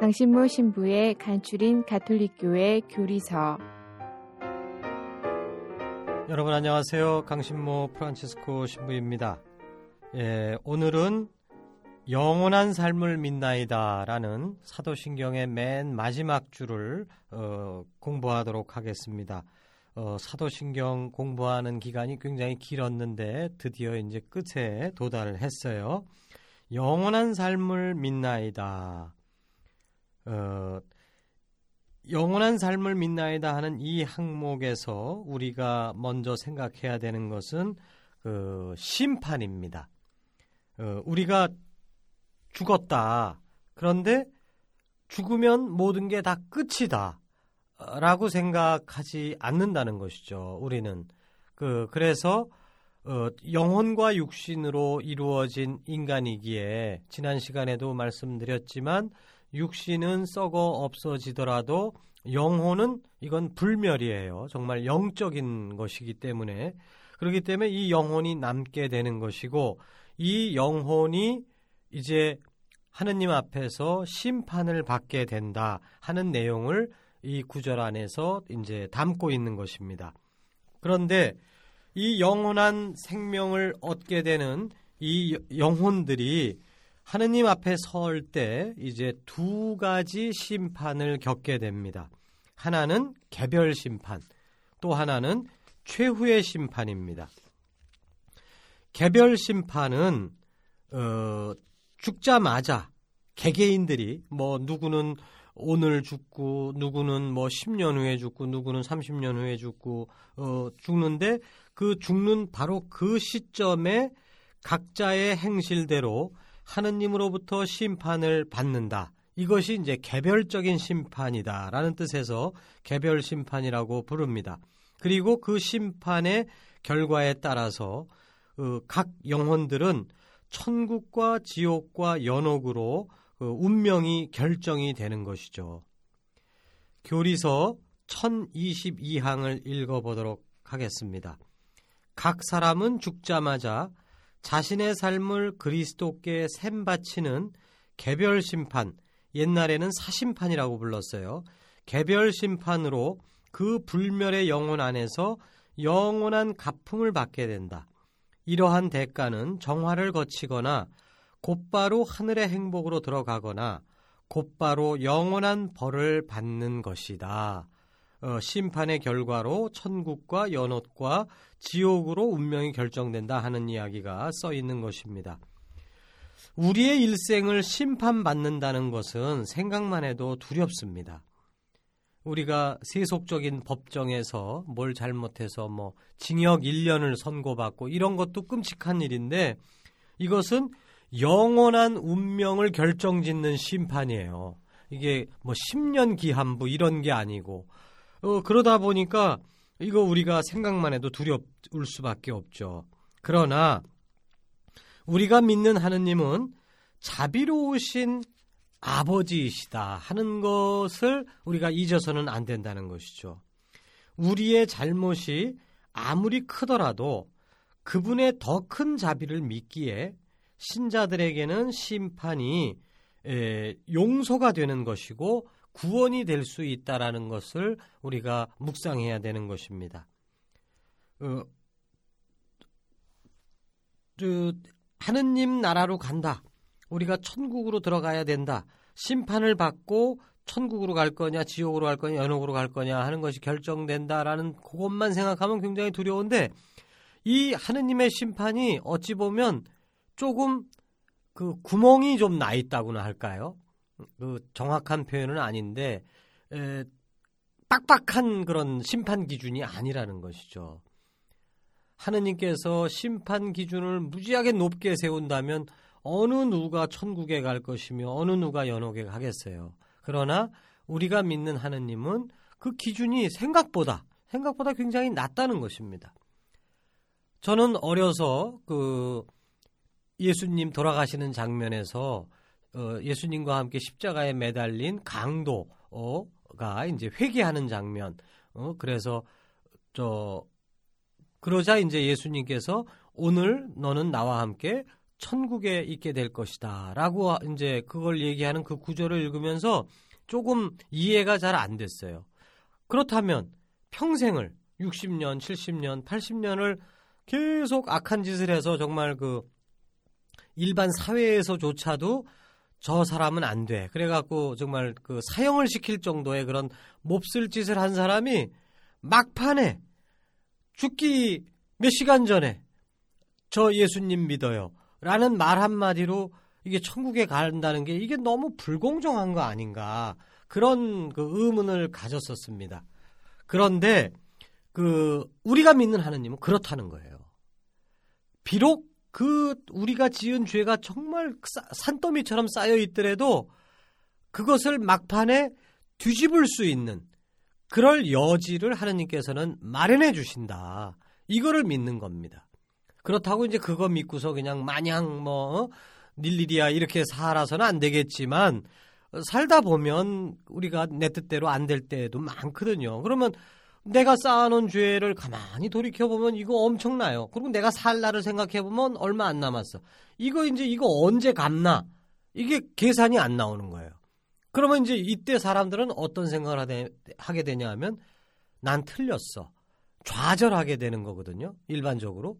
강신모 신부의 간추린 가톨릭교회 교리서 여러분 안녕하세요. 강신모 프란치스코 신부입니다. 예, 오늘은 영원한 삶을 믿나이다라는 사도신경의 맨 마지막 줄을 어, 공부하도록 하겠습니다. 어, 사도신경 공부하는 기간이 굉장히 길었는데 드디어 이제 끝에 도달을 했어요. 영원한 삶을 믿나이다. 어, 영원한 삶을 믿나이다 하는 이 항목에서 우리가 먼저 생각해야 되는 것은 그 심판입니다. 어, 우리가 죽었다. 그런데 죽으면 모든 게 다 끝이다. 라고 생각하지 않는다는 것이죠. 우리는. 그, 그래서, 어, 영혼과 육신으로 이루어진 인간이기에, 지난 시간에도 말씀드렸지만, 육신은 썩어 없어지더라도 영혼은 이건 불멸이에요. 정말 영적인 것이기 때문에 그렇기 때문에 이 영혼이 남게 되는 것이고 이 영혼이 이제 하느님 앞에서 심판을 받게 된다 하는 내용을 이 구절 안에서 이제 담고 있는 것입니다. 그런데 이 영원한 생명을 얻게 되는 이 영혼들이 하느님 앞에 설 때 이제 두 가지 심판을 겪게 됩니다. 하나는 개별 심판, 또 하나는 최후의 심판입니다. 개별 심판은 어, 죽자마자 개개인들이 뭐 누구는 오늘 죽고 누구는 뭐 10년 후에 죽고 누구는 30년 후에 죽고 어, 죽는데 그 죽는 바로 그 시점에 각자의 행실대로 하느님으로부터 심판을 받는다. 이것이 이제 개별적인 심판이다라는 뜻에서 개별 심판이라고 부릅니다. 그리고 그 심판의 결과에 따라서 어, 각 영혼들은 천국과 지옥과 연옥으로 그 운명이 결정이 되는 것이죠. 교리서 1022항을 읽어보도록 하겠습니다. 각 사람은 죽자마자 자신의 삶을 그리스도께 샘 바치는 개별 심판, 옛날에는 사심판이라고 불렀어요. 개별 심판으로 그 불멸의 영혼 안에서 영원한 가품을 받게 된다. 이러한 대가는 정화를 거치거나 곧바로 하늘의 행복으로 들어가거나 곧바로 영원한 벌을 받는 것이다. 어, 심판의 결과로 천국과 연옷과 지옥으로 운명이 결정된다 하는 이야기가 써 있는 것입니다. 우리의 일생을 심판받는다는 것은 생각만 해도 두렵습니다. 우리가 세속적인 법정에서 뭘 잘못해서 뭐 징역 1년을 선고받고 이런 것도 끔찍한 일인데 이것은 영원한 운명을 결정짓는 심판이에요. 이게 뭐 10년 기한부 이런 게 아니고 어, 그러다 보니까 이거 우리가 생각만 해도 두렵을 수밖에 없죠. 그러나 우리가 믿는 하느님은 자비로우신 아버지이시다 하는 것을 우리가 잊어서는 안 된다는 것이죠. 우리의 잘못이 아무리 크더라도 그분의 더 큰 자비를 믿기에 신자들에게는 심판이 용서가 되는 것이고 구원이 될 수 있다라는 것을 우리가 묵상해야 되는 것입니다. 어, 그, 하느님 나라로 간다. 우리가 천국으로 들어가야 된다. 심판을 받고 천국으로 갈 거냐, 지옥으로 갈 거냐, 연옥으로 갈 거냐 하는 것이 결정된다라는 그것만 생각하면 굉장히 두려운데 이 하느님의 심판이 어찌 보면 조금 그 구멍이 좀 나 있다고나 할까요? 그 정확한 표현은 아닌데 에, 빡빡한 그런 심판 기준이 아니라는 것이죠. 하느님께서 심판 기준을 무지하게 높게 세운다면 어느 누가 천국에 갈 것이며 어느 누가 연옥에 가겠어요. 그러나 우리가 믿는 하느님은 그 기준이 생각보다 생각보다 굉장히 낮다는 것입니다. 저는 어려서 그 예수님 돌아가시는 장면에서 어, 예수님과 함께 십자가에 매달린 강도가 이제 회개하는 장면. 어, 그래서 저 그러자 이제 예수님께서 오늘 너는 나와 함께 천국에 있게 될 것이다라고 이제 그걸 얘기하는 그 구절을 읽으면서 조금 이해가 잘 안 됐어요. 그렇다면 평생을 60년, 70년, 80년을 계속 악한 짓을 해서 정말 그 일반 사회에서조차도 저 사람은 안 돼. 그래갖고 정말 그 사형을 시킬 정도의 그런 몹쓸 짓을 한 사람이 막판에 죽기 몇 시간 전에 저 예수님 믿어요. 라는 말 한마디로 이게 천국에 간다는 게 이게 너무 불공정한 거 아닌가. 그런 그 의문을 가졌었습니다. 그런데 그 우리가 믿는 하느님은 그렇다는 거예요. 비록 그 우리가 지은 죄가 정말 산더미처럼 쌓여 있더라도 그것을 막판에 뒤집을 수 있는 그럴 여지를 하느님께서는 마련해 주신다. 이거를 믿는 겁니다. 그렇다고 이제 그거 믿고서 그냥 마냥 뭐 닐리리아 이렇게 살아서는 안 되겠지만 살다 보면 우리가 내 뜻대로 안 될 때도 많거든요. 그러면 내가 쌓아놓은 죄를 가만히 돌이켜보면 이거 엄청나요. 그리고 내가 살 날을 생각해보면 얼마 안 남았어. 이거 이제 이거 언제 갚나? 이게 계산이 안 나오는 거예요. 그러면 이제 이때 사람들은 어떤 생각을 하게 되냐 하면 난 틀렸어. 좌절하게 되는 거거든요. 일반적으로.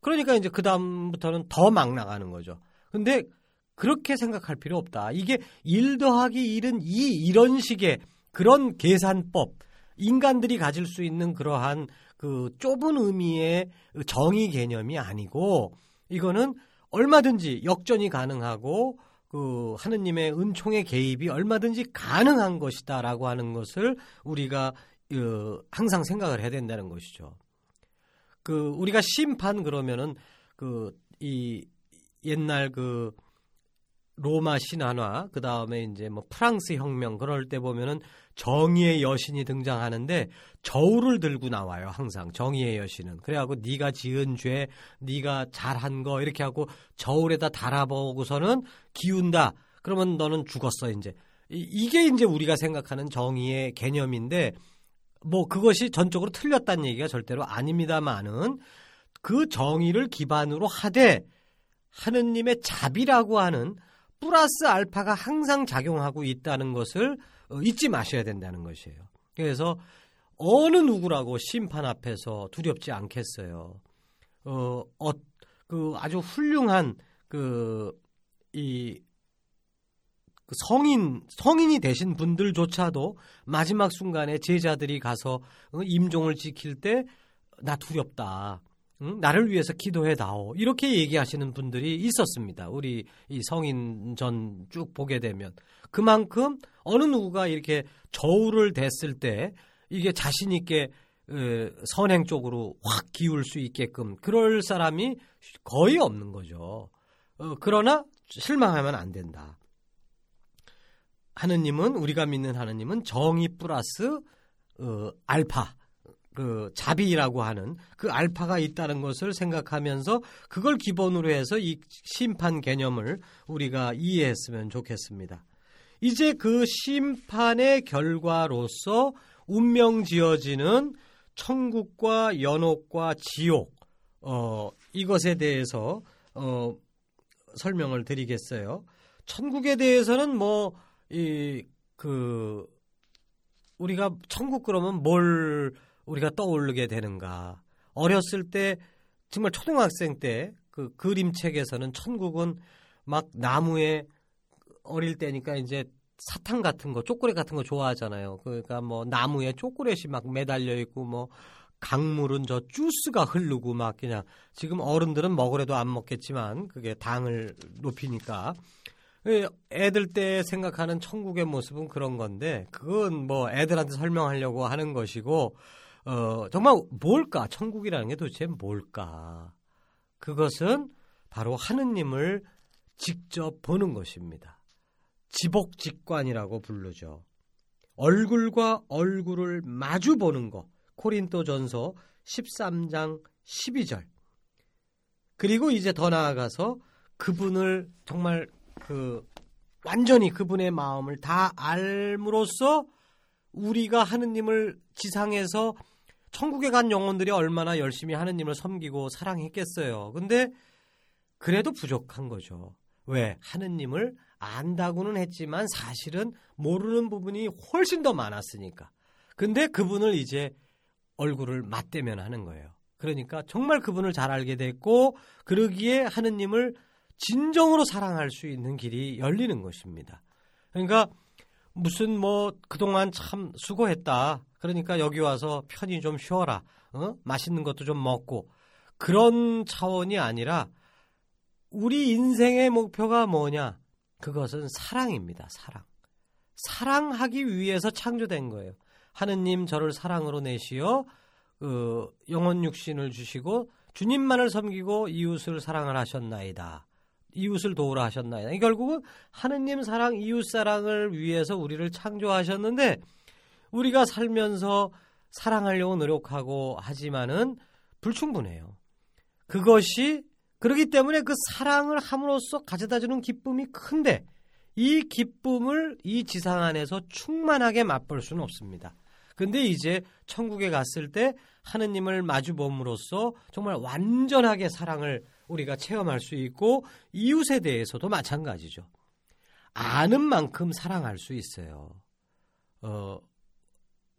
그러니까 이제 그다음부터는 더 막 나가는 거죠. 근데 그렇게 생각할 필요 없다. 이게 1 더하기 1은 2 이런 식의 그런 계산법 인간들이 가질 수 있는 그러한 그 좁은 의미의 정의 개념이 아니고 이거는 얼마든지 역전이 가능하고 그 하느님의 은총의 개입이 얼마든지 가능한 것이다라고 하는 것을 우리가 어, 항상 생각을 해야 된다는 것이죠. 그 우리가 심판 그러면은 그 이 옛날 그 로마 신화나 그 다음에 이제 뭐 프랑스 혁명 그럴 때 보면은 정의의 여신이 등장하는데 저울을 들고 나와요 항상. 정의의 여신은. 그래갖고 네가 지은 죄, 네가 잘한 거 이렇게 하고 저울에다 달아보고서는 기운다. 그러면 너는 죽었어 이제. 이게 이제 우리가 생각하는 정의의 개념인데 뭐 그것이 전적으로 틀렸다는 얘기가 절대로 아닙니다만은 그 정의를 기반으로 하되 하느님의 자비라고 하는 플러스 알파가 항상 작용하고 있다는 것을 어, 잊지 마셔야 된다는 것이에요. 그래서 어느 누구라고 심판 앞에서 두렵지 않겠어요. 어, 어, 그 아주 훌륭한 그, 이, 그 성인, 성인이 되신 분들조차도 마지막 순간에 제자들이 가서 어, 임종을 지킬 때 나 두렵다. 응? 나를 위해서 기도해 다오. 이렇게 얘기하시는 분들이 있었습니다. 우리 이 성인 전 쭉 보게 되면. 그만큼 어느 누구가 이렇게 저울을 댔을 때 이게 자신 있게 선행 쪽으로 확 기울 수 있게끔 그럴 사람이 거의 없는 거죠. 어, 그러나 실망하면 안 된다. 하느님은 우리가 믿는 하느님은 정의 플러스 어, 알파 그 자비라고 하는 그 알파가 있다는 것을 생각하면서 그걸 기본으로 해서 이 심판 개념을 우리가 이해했으면 좋겠습니다. 이제 그 심판의 결과로서 운명 지어지는 천국과 연옥과 지옥 어 이것에 대해서 어 설명을 드리겠어요. 천국에 대해서는 뭐 이 그 우리가 천국 그러면 뭘 우리가 떠오르게 되는가. 어렸을 때 정말 초등학생 때 그 그림책에서는 천국은 막 나무에 어릴 때니까 이제 사탕 같은 거, 초콜릿 같은 거 좋아하잖아요. 그러니까 뭐 나무에 초콜릿이 막 매달려 있고 뭐 강물은 저 주스가 흐르고 막 그냥 지금 어른들은 먹으래도 안 먹겠지만 그게 당을 높이니까 예, 애들 때 생각하는 천국의 모습은 그런 건데 그건 뭐 애들한테 설명하려고 하는 것이고 어 정말 뭘까 천국이라는 게 도대체 뭘까 그것은 바로 하느님을 직접 보는 것입니다. 지복직관이라고 부르죠. 얼굴과 얼굴을 마주 보는 것. 코린토 전서 13장 12절. 그리고 이제 더 나아가서 그분을 정말 그 완전히 그분의 마음을 다 알므로써 우리가 하느님을 지상에서 천국에 간 영혼들이 얼마나 열심히 하느님을 섬기고 사랑했겠어요. 근데 그래도 부족한 거죠. 왜? 하느님을 안다고는 했지만 사실은 모르는 부분이 훨씬 더 많았으니까. 근데 그분을 이제 얼굴을 맞대면 하는 거예요. 그러니까 정말 그분을 잘 알게 됐고 그러기에 하느님을 진정으로 사랑할 수 있는 길이 열리는 것입니다. 그러니까 무슨 뭐 그동안 참 수고했다. 그러니까 여기 와서 편히 좀 쉬어라. 어? 맛있는 것도 좀 먹고 그런 차원이 아니라 우리 인생의 목표가 뭐냐? 그것은 사랑입니다. 사랑. 사랑하기 위해서 창조된 거예요. 하느님 저를 사랑으로 내시어 그 영원 육신을 주시고 주님만을 섬기고 이웃을 사랑을 하셨나이다. 이웃을 도우라 하셨나이다. 결국은 하느님 사랑, 이웃 사랑을 위해서 우리를 창조하셨는데 우리가 살면서 사랑하려고 노력하고 하지만은 불충분해요. 그것이 그렇기 때문에 그 사랑을 함으로써 가져다 주는 기쁨이 큰데 이 기쁨을 이 지상 안에서 충만하게 맛볼 수는 없습니다. 근데 이제 천국에 갔을 때 하느님을 마주 봄으로써 정말 완전하게 사랑을 우리가 체험할 수 있고 이웃에 대해서도 마찬가지죠. 아는 만큼 사랑할 수 있어요. 어,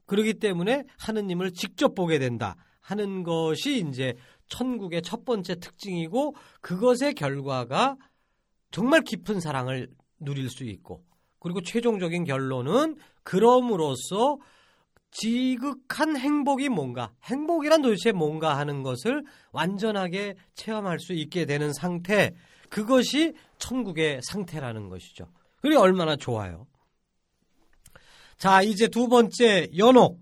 그러기 때문에 하느님을 직접 보게 된다 하는 것이 이제 천국의 첫 번째 특징이고 그것의 결과가 정말 깊은 사랑을 누릴 수 있고 그리고 최종적인 결론은 그럼으로써 지극한 행복이 뭔가, 행복이란 도대체 뭔가 하는 것을 완전하게 체험할 수 있게 되는 상태, 그것이 천국의 상태라는 것이죠. 그리고 얼마나 좋아요. 자, 이제 두 번째, 연옥.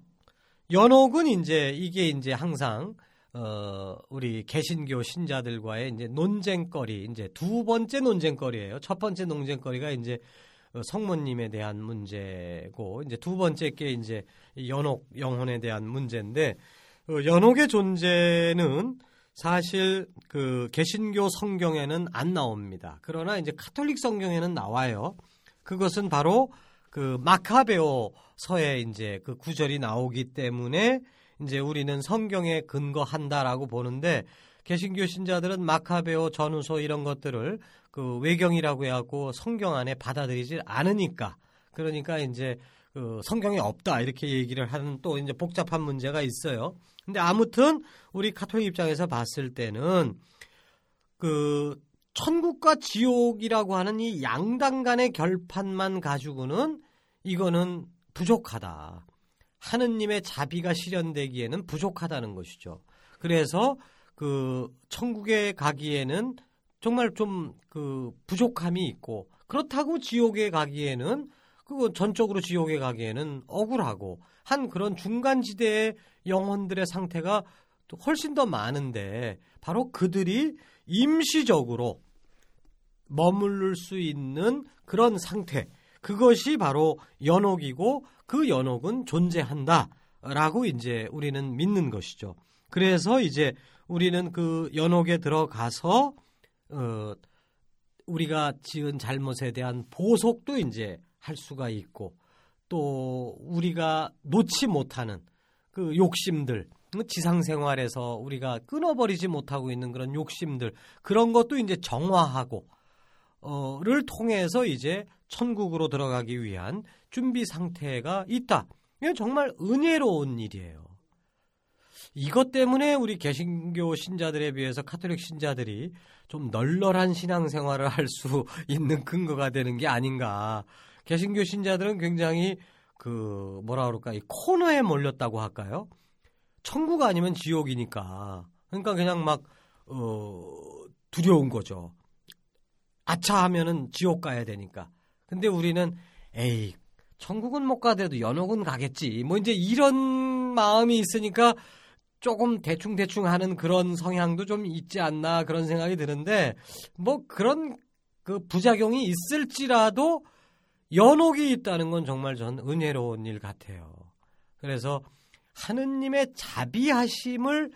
연옥은 이제, 이게 이제 항상, 어, 우리 개신교 신자들과의 이제 논쟁거리, 이제 두 번째 논쟁거리예요. 첫 번째 논쟁거리가 이제 어, 성모님에 대한 문제고 이제 두 번째 게 이제 연옥 영혼에 대한 문제인데 어, 연옥의 존재는 사실 그 개신교 성경에는 안 나옵니다. 그러나 이제 카톨릭 성경에는 나와요. 그것은 바로 그 마카베오 서에 이제 그 구절이 나오기 때문에 이제 우리는 성경에 근거한다라고 보는데 개신교 신자들은 마카베오 전후소 이런 것들을 그 외경이라고 해갖고 성경 안에 받아들이질 않으니까 그러니까 이제 그 성경에 없다 이렇게 얘기를 하는 또 이제 복잡한 문제가 있어요. 근데 아무튼 우리 카톨릭 입장에서 봤을 때는 그 천국과 지옥이라고 하는 이 양당 간의 결판만 가지고는 이거는 부족하다. 하느님의 자비가 실현되기에는 부족하다는 것이죠. 그래서 그 천국에 가기에는 정말 좀 그 부족함이 있고 그렇다고 지옥에 가기에는 그거 전적으로 지옥에 가기에는 억울하고 한 그런 중간 지대의 영혼들의 상태가 훨씬 더 많은데 바로 그들이 임시적으로 머무를 수 있는 그런 상태 그것이 바로 연옥이고 그 연옥은 존재한다라고 이제 우리는 믿는 것이죠. 그래서 이제 우리는 그 연옥에 들어가서 어 우리가 지은 잘못에 대한 보속도 이제 할 수가 있고 또 우리가 놓지 못하는 그 욕심들 지상 생활에서 우리가 끊어버리지 못하고 있는 그런 욕심들 그런 것도 이제 정화하고 어를 통해서 이제 천국으로 들어가기 위한 준비 상태가 있다. 이건 정말 은혜로운 일이에요. 이것 때문에 우리 개신교 신자들에 비해서 카톨릭 신자들이 좀 널널한 신앙생활을 할 수 있는 근거가 되는 게 아닌가. 개신교 신자들은 굉장히 그 뭐라 그럴까 이 코너에 몰렸다고 할까요? 천국 아니면 지옥이니까 그러니까 그냥 막 어, 두려운 거죠. 아차 하면은 지옥 가야 되니까. 근데 우리는 에이 천국은 못 가더라도 연옥은 가겠지. 뭐 이제 이런 마음이 있으니까 조금 대충대충 하는 그런 성향도 좀 있지 않나 그런 생각이 드는데 뭐 그런 그 부작용이 있을지라도 연옥이 있다는 건 정말 전 은혜로운 일 같아요. 그래서 하느님의 자비하심을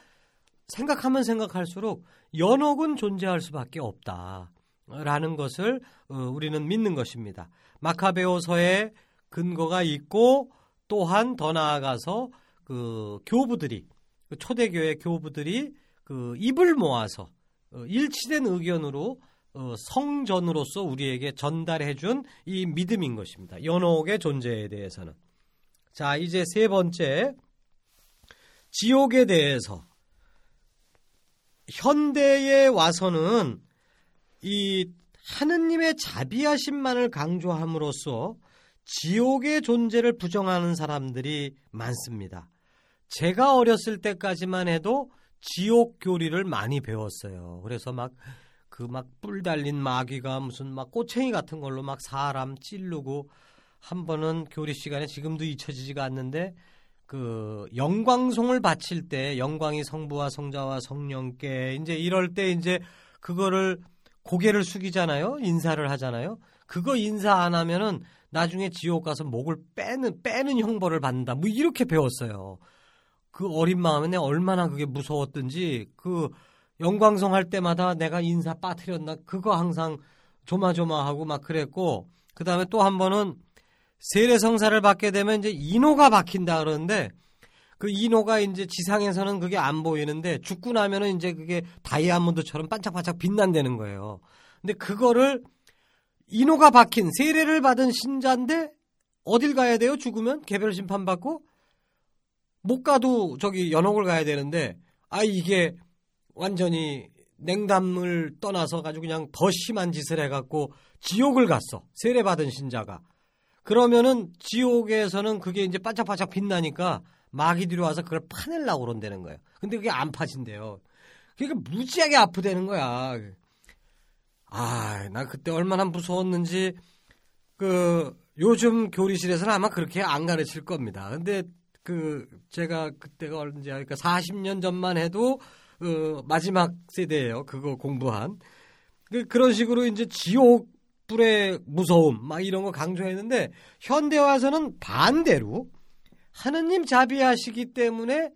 생각하면 생각할수록 연옥은 존재할 수밖에 없다라는 것을 어, 우리는 믿는 것입니다. 마카베오서에 근거가 있고 또한 더 나아가서 그 교부들이 그 초대교회 교부들이 그 입을 모아서 어, 일치된 의견으로 어, 성전으로서 우리에게 전달해 준 이 믿음인 것입니다. 연옥의 존재에 대해서는. 자, 이제 세 번째, 지옥에 대해서. 현대에 와서는 이 하느님의 자비하심만을 강조함으로써 지옥의 존재를 부정하는 사람들이 많습니다. 제가 어렸을 때까지만 해도 지옥 교리를 많이 배웠어요. 그래서 막 그 막 뿔 달린 마귀가 무슨 막 꼬챙이 같은 걸로 막 사람 찌르고 한 번은 교리 시간에 지금도 잊혀지지가 않는데 그 영광송을 바칠 때 영광이 성부와 성자와 성령께 이제 이럴 때 이제 그거를 고개를 숙이잖아요. 인사를 하잖아요. 그거 인사 안 하면은 나중에 지옥 가서 목을 빼는 빼는 형벌을 받는다. 뭐 이렇게 배웠어요. 그 어린 마음에 얼마나 그게 무서웠든지 그 영광성 할 때마다 내가 인사 빠뜨렸나 그거 항상 조마조마하고 막 그랬고 그 다음에 또 한 번은 세례성사를 받게 되면 이제 인호가 박힌다 그러는데 그 인호가 이제 지상에서는 그게 안 보이는데 죽고 나면은 이제 그게 다이아몬드처럼 반짝반짝 빛난다는 거예요. 근데 그거를 인호가 박힌 세례를 받은 신자인데 어딜 가야 돼요? 죽으면 개별 심판 받고 못 가도 저기 연옥을 가야 되는데 아 이게 완전히 냉담을 떠나서 가지고 그냥 더 심한 짓을 해갖고 지옥을 갔어 세례 받은 신자가 그러면은 지옥에서는 그게 이제 반짝반짝 빛나니까 마귀들이 와서 그걸 파내려고 그런다는 거예요. 근데 그게 안 파진대요. 그러니까 무지하게 아프다는 거야. 아, 나 그때 얼마나 무서웠는지 그 요즘 교리실에서는 아마 그렇게 안 가르칠 겁니다. 근데 그 제가 그때가 언제 그러니까 40년 전만 해도 그 마지막 세대예요. 그거 공부한 그 그런 식으로 이제 지옥 불의 무서움 막 이런 거 강조했는데 현대 와서는 반대로 하느님 자비하시기 때문에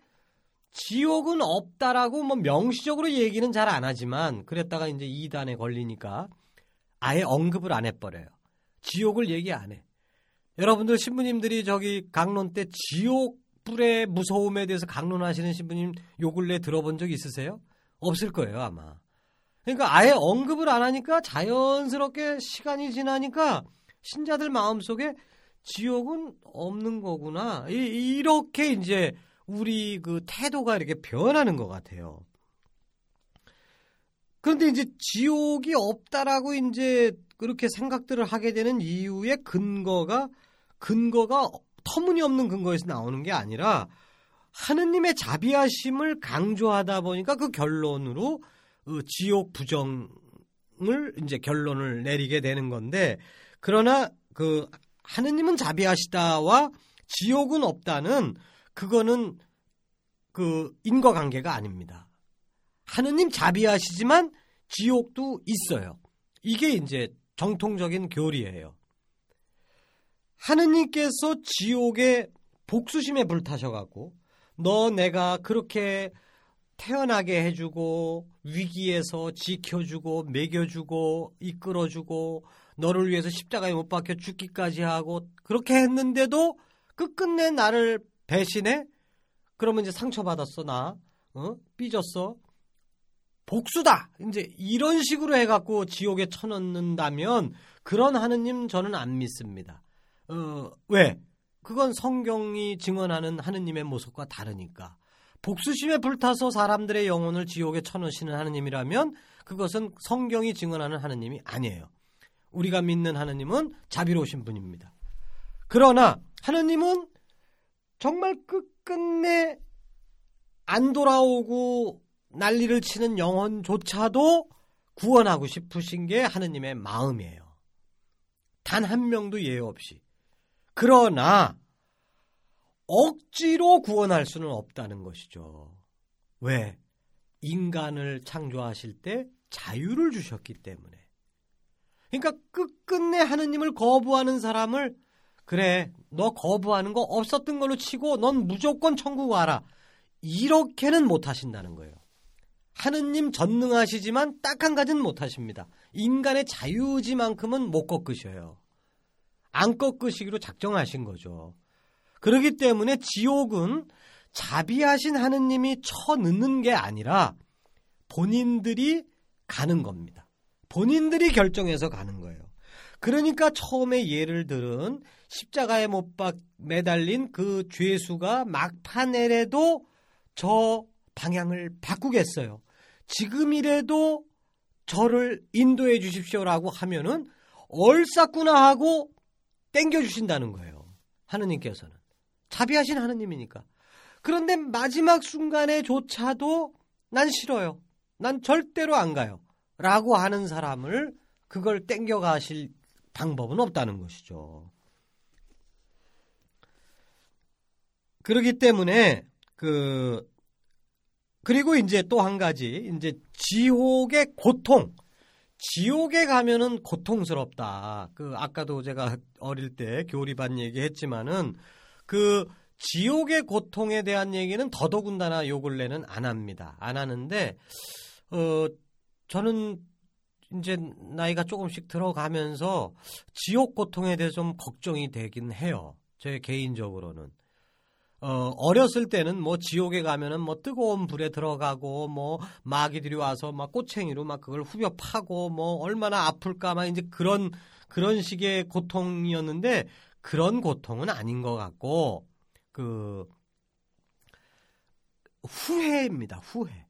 지옥은 없다라고 뭐 명시적으로 얘기는 잘 안 하지만 그랬다가 이제 이단에 걸리니까 아예 언급을 안 해버려요. 지옥을 얘기 안 해. 여러분들 신부님들이 저기 강론 때 지옥 불의 무서움에 대해서 강론하시는 신부님 요 근래 들어본 적 있으세요? 없을 거예요 아마. 그러니까 아예 언급을 안 하니까 자연스럽게 시간이 지나니까 신자들 마음 속에 지옥은 없는 거구나. 이, 렇게 이제 우리 그 태도가 이렇게 변하는 것 같아요. 그런데 이제 지옥이 없다라고 이제 그렇게 생각들을 하게 되는 이유의 근거가 근거가 터무니없는 근거에서 나오는 게 아니라 하느님의 자비하심을 강조하다 보니까 그 결론으로 그 지옥 부정을 이제 결론을 내리게 되는 건데 그러나 그 하느님은 자비하시다와 지옥은 없다는 그거는 그 인과관계가 아닙니다. 하느님 자비하시지만 지옥도 있어요. 이게 이제 정통적인 교리예요. 하느님께서 지옥에 복수심에 불타셔갖고 너 내가 그렇게 태어나게 해주고 위기에서 지켜주고 먹여주고 이끌어주고 너를 위해서 십자가에 못 박혀 죽기까지 하고 그렇게 했는데도 끝끝내 나를 배신해? 그러면 이제 상처받았어 나 어? 삐졌어 복수다 이제 이런 식으로 해갖고 지옥에 쳐넣는다면 그런 하느님 저는 안 믿습니다 어, 왜? 그건 성경이 증언하는 하느님의 모습과 다르니까 복수심에 불타서 사람들의 영혼을 지옥에 쳐넣으시는 하느님이라면 그것은 성경이 증언하는 하느님이 아니에요. 우리가 믿는 하느님은 자비로우신 분입니다. 그러나 하느님은 정말 끝끝내 안 돌아오고 난리를 치는 영혼조차도 구원하고 싶으신 게 하느님의 마음이에요. 단 한 명도 예외 없이. 그러나 억지로 구원할 수는 없다는 것이죠. 왜? 인간을 창조하실 때 자유를 주셨기 때문에. 그러니까 끝끝내 하느님을 거부하는 사람을 그래 너 거부하는 거 없었던 걸로 치고 넌 무조건 천국 와라. 이렇게는 못 하신다는 거예요. 하느님 전능하시지만 딱 한 가지는 못하십니다. 인간의 자유지만큼은 못 꺾으셔요. 안 꺾으시기로 작정하신 거죠. 그렇기 때문에 지옥은 자비하신 하느님이 쳐 넣는 게 아니라 본인들이 가는 겁니다. 본인들이 결정해서 가는 거예요. 그러니까 처음에 예를 들은 십자가에 못 박 매달린 그 죄수가 막판에라도 저 방향을 바꾸겠어요. 지금이라도 저를 인도해 주십시오라고 하면은 얼싸구나 하고 땡겨 주신다는 거예요. 하느님께서는 자비하신 하느님이니까. 그런데 마지막 순간에조차도 난 싫어요. 난 절대로 안 가요. 라고 하는 사람을 그걸 땡겨 가실 방법은 없다는 것이죠. 그렇기 때문에 그 그리고 이제 또 한 가지 이제 지옥의 고통 지옥에 가면은 고통스럽다. 그 아까도 제가 어릴 때 교리반 얘기했지만은 그 지옥의 고통에 대한 얘기는 더더군다나 요 근래는 안 합니다. 안 하는데 어 저는 이제 나이가 조금씩 들어가면서 지옥 고통에 대해서 좀 걱정이 되긴 해요. 제 개인적으로는. 어, 어렸을 때는 뭐 지옥에 가면은 뭐 뜨거운 불에 들어가고 뭐 마귀들이 와서 막 꼬챙이로 막 그걸 후벼 파고 뭐 얼마나 아플까 막 이제 그런 그런 식의 고통이었는데 그런 고통은 아닌 것 같고 그 후회입니다. 후회.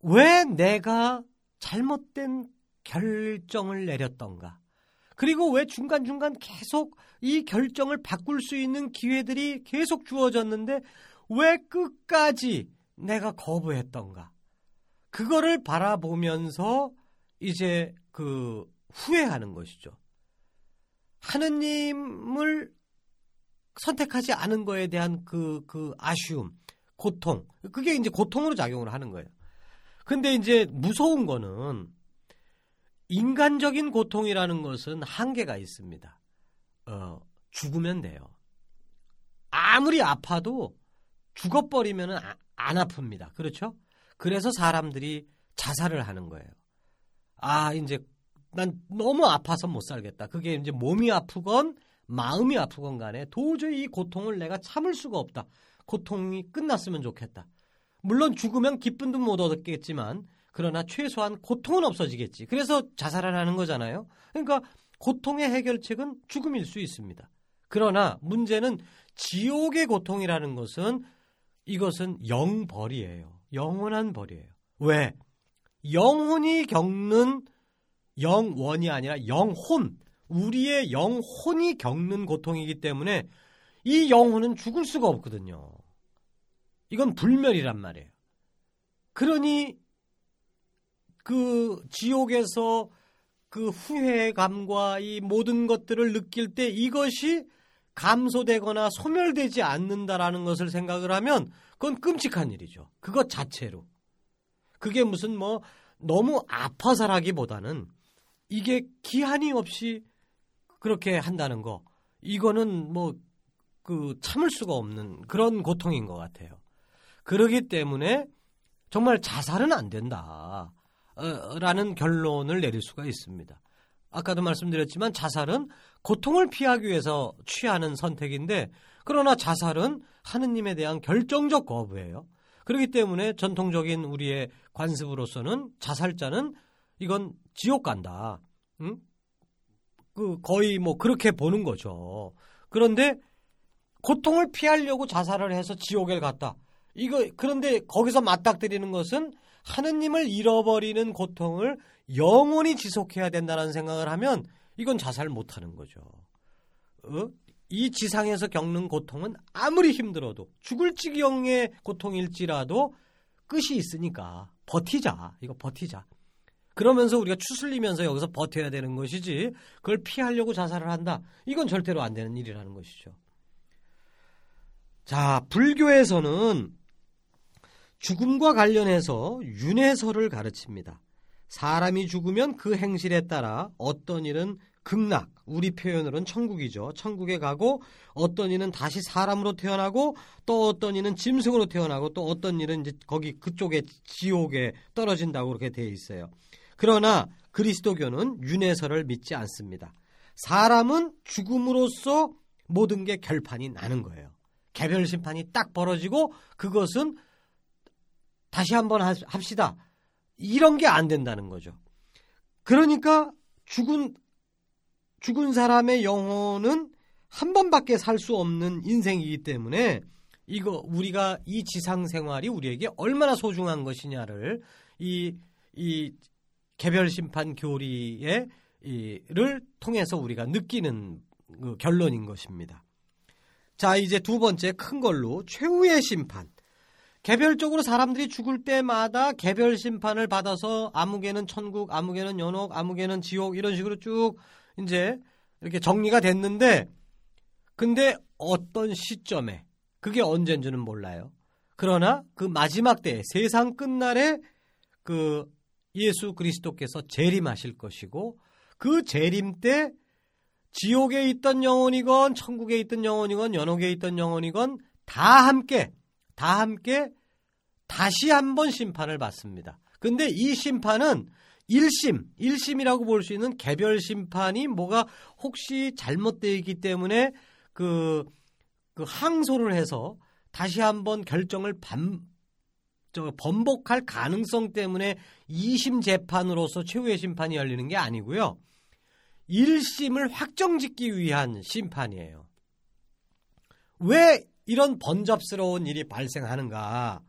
왜 내가 잘못된 결정을 내렸던가? 그리고 왜 중간중간 계속 이 결정을 바꿀 수 있는 기회들이 계속 주어졌는데 왜 끝까지 내가 거부했던가? 그거를 바라보면서 이제 그 후회하는 것이죠. 하느님을 선택하지 않은 거에 대한 그, 그 아쉬움, 고통. 그게 이제 고통으로 작용을 하는 거예요. 근데 이제 무서운 거는 인간적인 고통이라는 것은 한계가 있습니다. 어, 죽으면 돼요. 아무리 아파도 죽어버리면 아, 안 아픕니다. 그렇죠? 그래서 사람들이 자살을 하는 거예요. 아, 이제 난 너무 아파서 못 살겠다. 그게 이제 몸이 아프건 마음이 아프건 간에 도저히 이 고통을 내가 참을 수가 없다. 고통이 끝났으면 좋겠다. 물론 죽으면 기쁨도 못 얻었겠지만 그러나 최소한 고통은 없어지겠지. 그래서 자살을 하는 거잖아요. 그러니까 고통의 해결책은 죽음일 수 있습니다. 그러나 문제는 지옥의 고통이라는 것은 이것은 영벌이에요. 영원한 벌이에요. 왜? 영혼이 겪는 영원이 아니라 영혼, 우리의 영혼이 겪는 고통이기 때문에 이 영혼은 죽을 수가 없거든요. 이건 불멸이란 말이에요. 그러니 그 지옥에서 그 후회감과 이 모든 것들을 느낄 때 이것이 감소되거나 소멸되지 않는다라는 것을 생각을 하면 그건 끔찍한 일이죠. 그것 자체로. 그게 무슨 뭐 너무 아파서라기보다는 이게 기한이 없이 그렇게 한다는 거. 이거는 뭐 그 참을 수가 없는 그런 고통인 것 같아요. 그러기 때문에 정말 자살은 안 된다. 라는 결론을 내릴 수가 있습니다. 아까도 말씀드렸지만 자살은 고통을 피하기 위해서 취하는 선택인데 그러나 자살은 하느님에 대한 결정적 거부예요. 그렇기 때문에 전통적인 우리의 관습으로서는 자살자는 이건 지옥 간다. 응? 그 거의 뭐 그렇게 보는 거죠. 그런데 고통을 피하려고 자살을 해서 지옥에 갔다. 이거 그런데 거기서 맞닥뜨리는 것은 하느님을 잃어버리는 고통을 영원히 지속해야 된다는 생각을 하면 이건 자살 못하는 거죠. 어? 이 지상에서 겪는 고통은 아무리 힘들어도 죽을 지경의 고통일지라도 끝이 있으니까 버티자. 이거 버티자. 그러면서 우리가 추슬리면서 여기서 버텨야 되는 것이지 그걸 피하려고 자살을 한다. 이건 절대로 안 되는 일이라는 것이죠. 자, 불교에서는 죽음과 관련해서 윤회설을 가르칩니다. 사람이 죽으면 그 행실에 따라 어떤 일은 극락, 우리 표현으로는 천국이죠. 천국에 가고 어떤 이는 다시 사람으로 태어나고 또 어떤 이는 짐승으로 태어나고 또 어떤 일은 이제 거기 그쪽에 지옥에 떨어진다고 그렇게 되어 있어요. 그러나 그리스도교는 윤회설을 믿지 않습니다. 사람은 죽음으로써 모든 게 결판이 나는 거예요. 개별 심판이 딱 벌어지고 그것은 다시 한번 합시다. 이런 게 안 된다는 거죠. 그러니까 죽은 죽은 사람의 영혼은 한 번밖에 살 수 없는 인생이기 때문에 이거 우리가 이 지상 생활이 우리에게 얼마나 소중한 것이냐를 이 이 개별 심판 교리의 이를 통해서 우리가 느끼는 그 결론인 것입니다. 자, 이제 두 번째 큰 걸로 최후의 심판. 개별적으로 사람들이 죽을 때마다 개별 심판을 받아서 아무개는 천국, 아무개는 연옥, 아무개는 지옥 이런 식으로 쭉 이제 이렇게 정리가 됐는데 근데 어떤 시점에 그게 언젠지는 몰라요. 그러나 그 마지막 때 세상 끝날에 그 예수 그리스도께서 재림하실 것이고 그 재림 때 지옥에 있던 영혼이건 천국에 있던 영혼이건 연옥에 있던 영혼이건 다 함께 다 함께 다시 한번 심판을 받습니다. 근데 이 심판은 1심, 1심이라고 볼 수 있는 개별 심판이 뭐가 혹시 잘못되어 있기 때문에 그, 그 항소를 해서 다시 한번 결정을 반, 저, 번복할 가능성 때문에 2심 재판으로서 최후의 심판이 열리는 게 아니고요. 1심을 확정 짓기 위한 심판이에요. 왜 이런 번잡스러운 일이 발생하는가?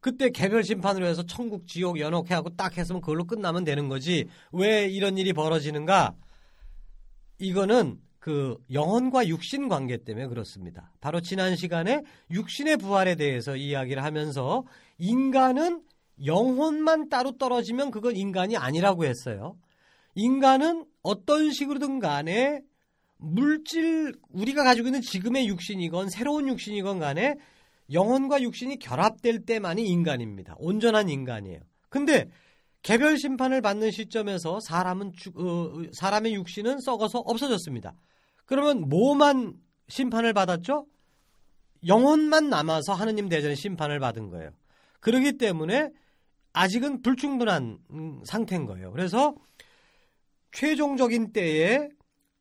그때 개별 심판으로 해서 천국, 지옥, 연옥 해하고 딱 했으면 그걸로 끝나면 되는 거지. 왜 이런 일이 벌어지는가? 이거는 그 영혼과 육신 관계 때문에 그렇습니다. 바로 지난 시간에 육신의 부활에 대해서 이야기를 하면서 인간은 영혼만 따로 떨어지면 그건 인간이 아니라고 했어요. 인간은 어떤 식으로든 간에 물질, 우리가 가지고 있는 지금의 육신이건 새로운 육신이건 간에 영혼과 육신이 결합될 때만이 인간입니다. 온전한 인간이에요. 근데 개별 심판을 받는 시점에서 사람은 어, 사람의 육신은 썩어서 없어졌습니다. 그러면 뭐만 심판을 받았죠? 영혼만 남아서 하느님 대전에 심판을 받은 거예요. 그러기 때문에 아직은 불충분한 음, 상태인 거예요. 그래서 최종적인 때에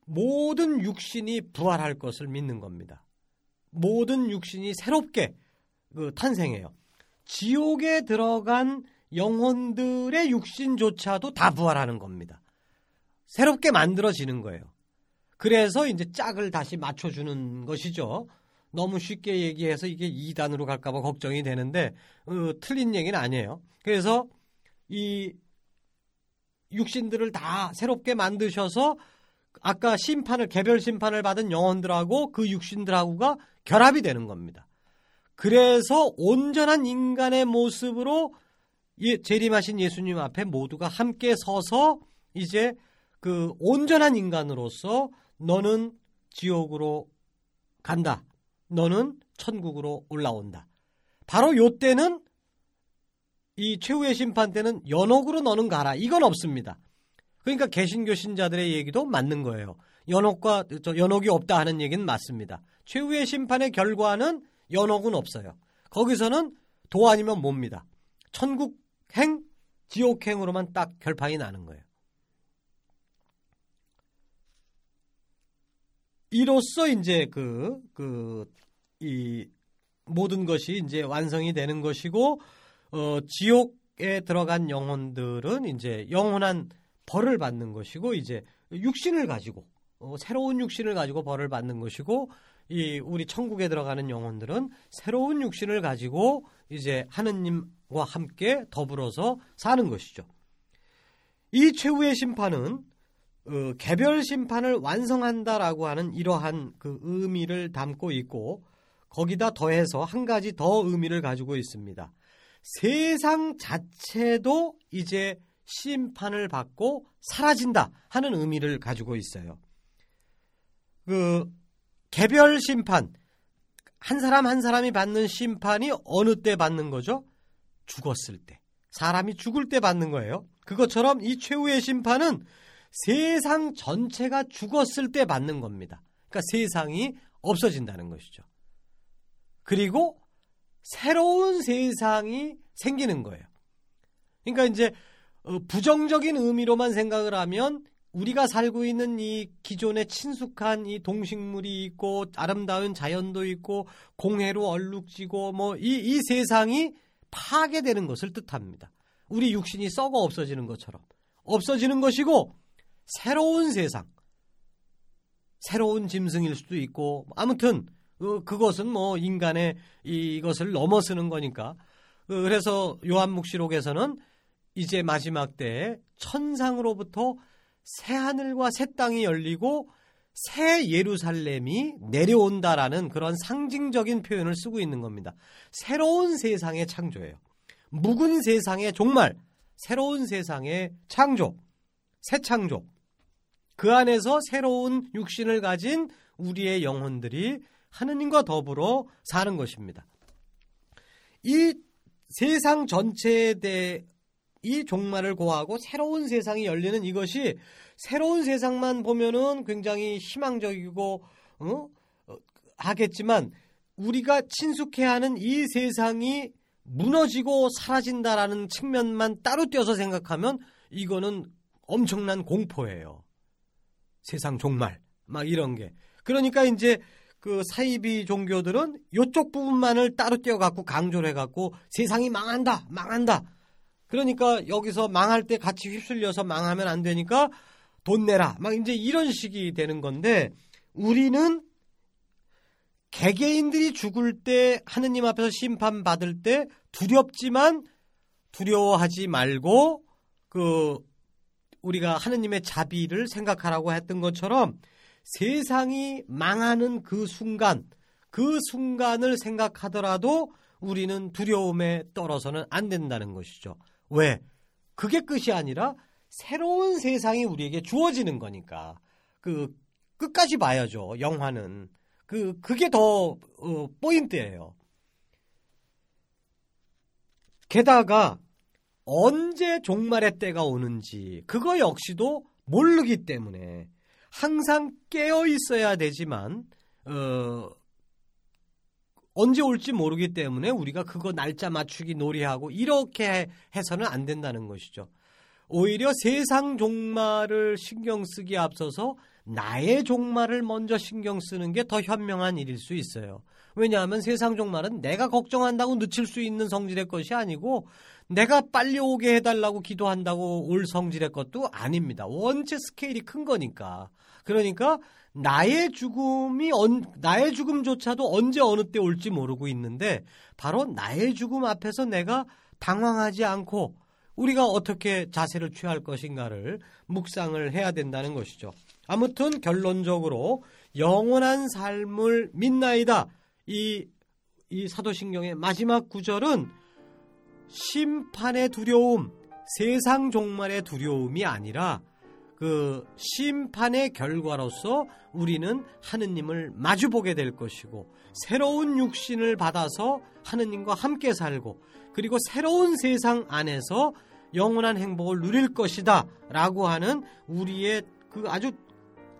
모든 육신이 부활할 것을 믿는 겁니다. 모든 육신이 새롭게 그 탄생해요. 지옥에 들어간 영혼들의 육신조차도 다 부활하는 겁니다. 새롭게 만들어지는 거예요. 그래서 이제 짝을 다시 맞춰주는 것이죠. 너무 쉽게 얘기해서 이게 2단으로 갈까봐 걱정이 되는데, 어, 틀린 얘기는 아니에요. 그래서 이 육신들을 다 새롭게 만드셔서 아까 심판을 개별 심판을 받은 영혼들하고 그 육신들하고가 결합이 되는 겁니다. 그래서 온전한 인간의 모습으로 재림하신 예수님 앞에 모두가 함께 서서 이제 그 온전한 인간으로서 너는 지옥으로 간다. 너는 천국으로 올라온다. 바로 요 때는 이 최후의 심판 때는 연옥으로 너는 가라. 이건 없습니다. 그러니까 개신교 신자들의 얘기도 맞는 거예요. 연옥과 연옥이 없다 하는 얘기는 맞습니다. 최후의 심판의 결과는 연옥은 없어요. 거기서는 도 아니면 뭡니다. 천국행, 지옥행으로만 딱 결판이 나는 거예요. 이로써 이제 그, 그, 이 모든 것이 이제 완성이 되는 것이고, 어, 지옥에 들어간 영혼들은 이제 영원한 벌을 받는 것이고 이제 육신을 가지고 어, 새로운 육신을 가지고 벌을 받는 것이고 이 우리 천국에 들어가는 영혼들은 새로운 육신을 가지고 이제 하느님과 함께 더불어서 사는 것이죠. 이 최후의 심판은 어, 개별 심판을 완성한다라고 하는 이러한 그 의미를 담고 있고 거기다 더해서 한 가지 더 의미를 가지고 있습니다. 세상 자체도 이제 심판을 받고 사라진다 하는 의미를 가지고 있어요. 그 개별 심판 한 사람 한 사람이 받는 심판이 어느 때 받는 거죠? 죽었을 때. 사람이 죽을 때 받는 거예요. 그것처럼 이 최후의 심판은 세상 전체가 죽었을 때 받는 겁니다. 그러니까 세상이 없어진다는 것이죠. 그리고 새로운 세상이 생기는 거예요. 그러니까 이제 어, 부정적인 의미로만 생각을 하면 우리가 살고 있는 이 기존의 친숙한 이 동식물이 있고 아름다운 자연도 있고 공해로 얼룩지고 뭐이 이 세상이 파괴되는 것을 뜻합니다. 우리 육신이 썩어 없어지는 것처럼. 없어지는 것이고 새로운 세상, 새로운 짐승일 수도 있고 아무튼 어, 그것은 뭐 인간의 이것을 넘어서는 거니까. 어, 그래서 요한묵시록에서는 이제 마지막 때에 천상으로부터 새 하늘과 새 땅이 열리고 새 예루살렘이 내려온다라는 그런 상징적인 표현을 쓰고 있는 겁니다. 새로운 세상의 창조예요. 묵은 세상의 종말, 새로운 세상의 창조, 새 창조. 그 안에서 새로운 육신을 가진 우리의 영혼들이 하느님과 더불어 사는 것입니다. 이 세상 전체에 대해 이 종말을 고하고 새로운 세상이 열리는 이것이 새로운 세상만 보면은 굉장히 희망적이고 어? 어 하겠지만 우리가 친숙해하는 이 세상이 무너지고 사라진다라는 측면만 따로 떼어서 생각하면 이거는 엄청난 공포예요. 세상 종말 막 이런 게 그러니까 이제 그 사이비 종교들은 이쪽 부분만을 따로 떼어 갖고 강조를 해 갖고 세상이 망한다 망한다 그러니까 여기서 망할 때 같이 휩쓸려서 망하면 안 되니까 돈 내라. 막 이제 이런 식이 되는 건데 우리는 개개인들이 죽을 때 하느님 앞에서 심판받을 때 두렵지만 두려워하지 말고 그 우리가 하느님의 자비를 생각하라고 했던 것처럼 세상이 망하는 그 순간 그 순간을 생각하더라도 우리는 두려움에 떨어서는 안 된다는 것이죠. 왜? 그게 끝이 아니라 새로운 세상이 우리에게 주어지는 거니까. 그 끝까지 봐야죠. 영화는. 그 그게 더 어, 포인트예요. 게다가 언제 종말의 때가 오는지 그거 역시도 모르기 때문에 항상 깨어 있어야 되지만 어, 언제 올지 모르기 때문에 우리가 그거 날짜 맞추기 놀이하고 이렇게 해서는 안 된다는 것이죠. 오히려 세상 종말을 신경 쓰기 앞서서 나의 종말을 먼저 신경 쓰는 게 더 현명한 일일 수 있어요. 왜냐하면 세상 종말은 내가 걱정한다고 늦출 수 있는 성질의 것이 아니고 내가 빨리 오게 해달라고 기도한다고 올 성질의 것도 아닙니다. 원체 스케일이 큰 거니까. 그러니까 나의 죽음이 언, 나의 죽음조차도 언제 어느 때 올지 모르고 있는데 바로 나의 죽음 앞에서 내가 당황하지 않고 우리가 어떻게 자세를 취할 것인가를 묵상을 해야 된다는 것이죠. 아무튼 결론적으로 영원한 삶을 믿나이다. 이, 이 사도신경의 마지막 구절은 심판의 두려움, 세상 종말의 두려움이 아니라 그 심판의 결과로서 우리는 하느님을 마주보게 될 것이고 새로운 육신을 받아서 하느님과 함께 살고 그리고 새로운 세상 안에서 영원한 행복을 누릴 것이다 라고 하는 우리의 그 아주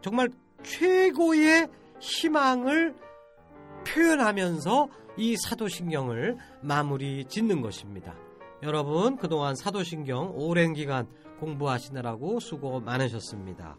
정말 최고의 희망을 표현하면서 이 사도신경을 마무리 짓는 것입니다. 여러분 그동안 사도신경 오랜 기간 공부하시느라고 수고 많으셨습니다.